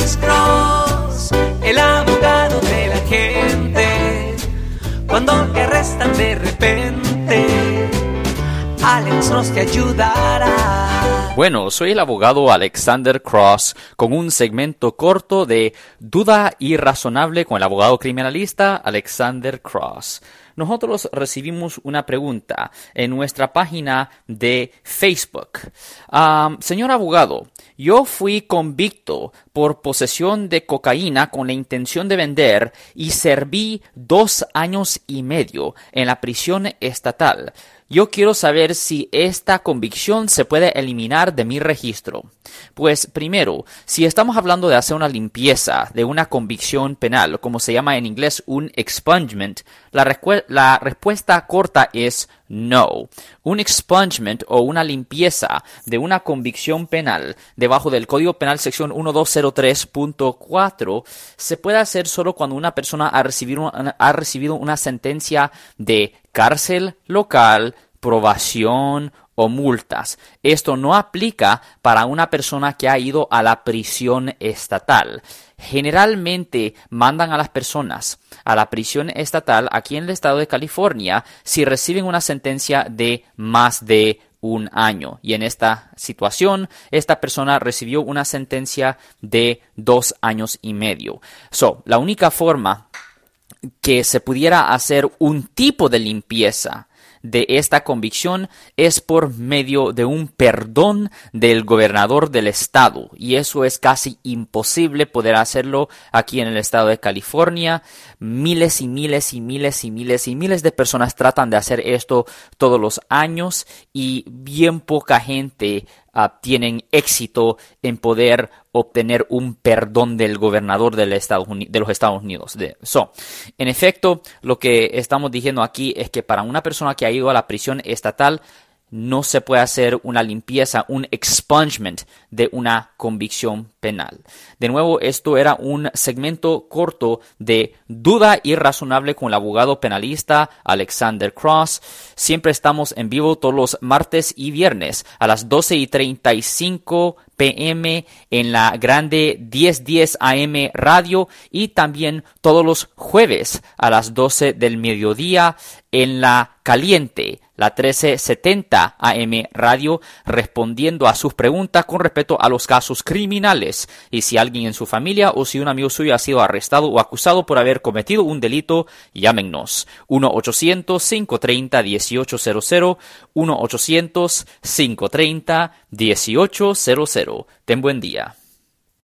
Cross, el abogado de la gente. Cuando te arrestan de repente, Alex Cross ayudará. Bueno, soy el abogado Alexander Cross con un segmento corto de Duda irrazonable con el abogado criminalista Alexander Cross nosotros recibimos una pregunta en nuestra página de Facebook. señor abogado, yo fui convicto por posesión de cocaína con la intención de vender y serví dos años y medio en la prisión estatal. Yo quiero saber si esta convicción se puede eliminar de mi registro. Pues primero, si estamos hablando de hacer una limpieza de una convicción penal, como se llama en inglés un expungement, la, respuesta corta es no. Un expungement o una limpieza de una convicción penal debajo del Código Penal sección 1203.4 se puede hacer solo cuando una persona ha recibido, ha recibido una sentencia de cárcel local, probación o multas. Esto no aplica para una persona que ha ido a la prisión estatal. Generalmente mandan a las personas a la prisión estatal aquí en el estado de California si reciben una sentencia de más de un año. Y en esta situación, esta persona recibió una sentencia de dos años y medio. So, la única forma que se pudiera hacer un tipo de limpieza de esta convicción es por medio de un perdón del gobernador del estado y eso es casi imposible poder hacerlo aquí en el estado de California. Miles y miles y miles y miles y miles de personas tratan de hacer esto todos los años y bien poca gente Ah, tienen éxito en poder obtener un perdón del gobernador de los Estados Unidos. De, en efecto, lo que estamos diciendo aquí es que para una persona que ha ido a la prisión estatal, no se puede hacer una limpieza, un expungement de una convicción penal. De nuevo, esto era un segmento corto de duda irrazonable con el abogado penalista Alexander Cross. Siempre estamos en vivo todos los martes y viernes a las 12 y 35 pm en la grande 1010 AM radio y también todos los jueves a las 12 del mediodía en la caliente la 1370 AM Radio respondiendo a sus preguntas con respecto a los casos criminales. Y si alguien en su familia o si un amigo suyo ha sido arrestado o acusado por haber cometido un delito, llámenos. 1-800-530-1800 1-800-530-1800 Ten buen día.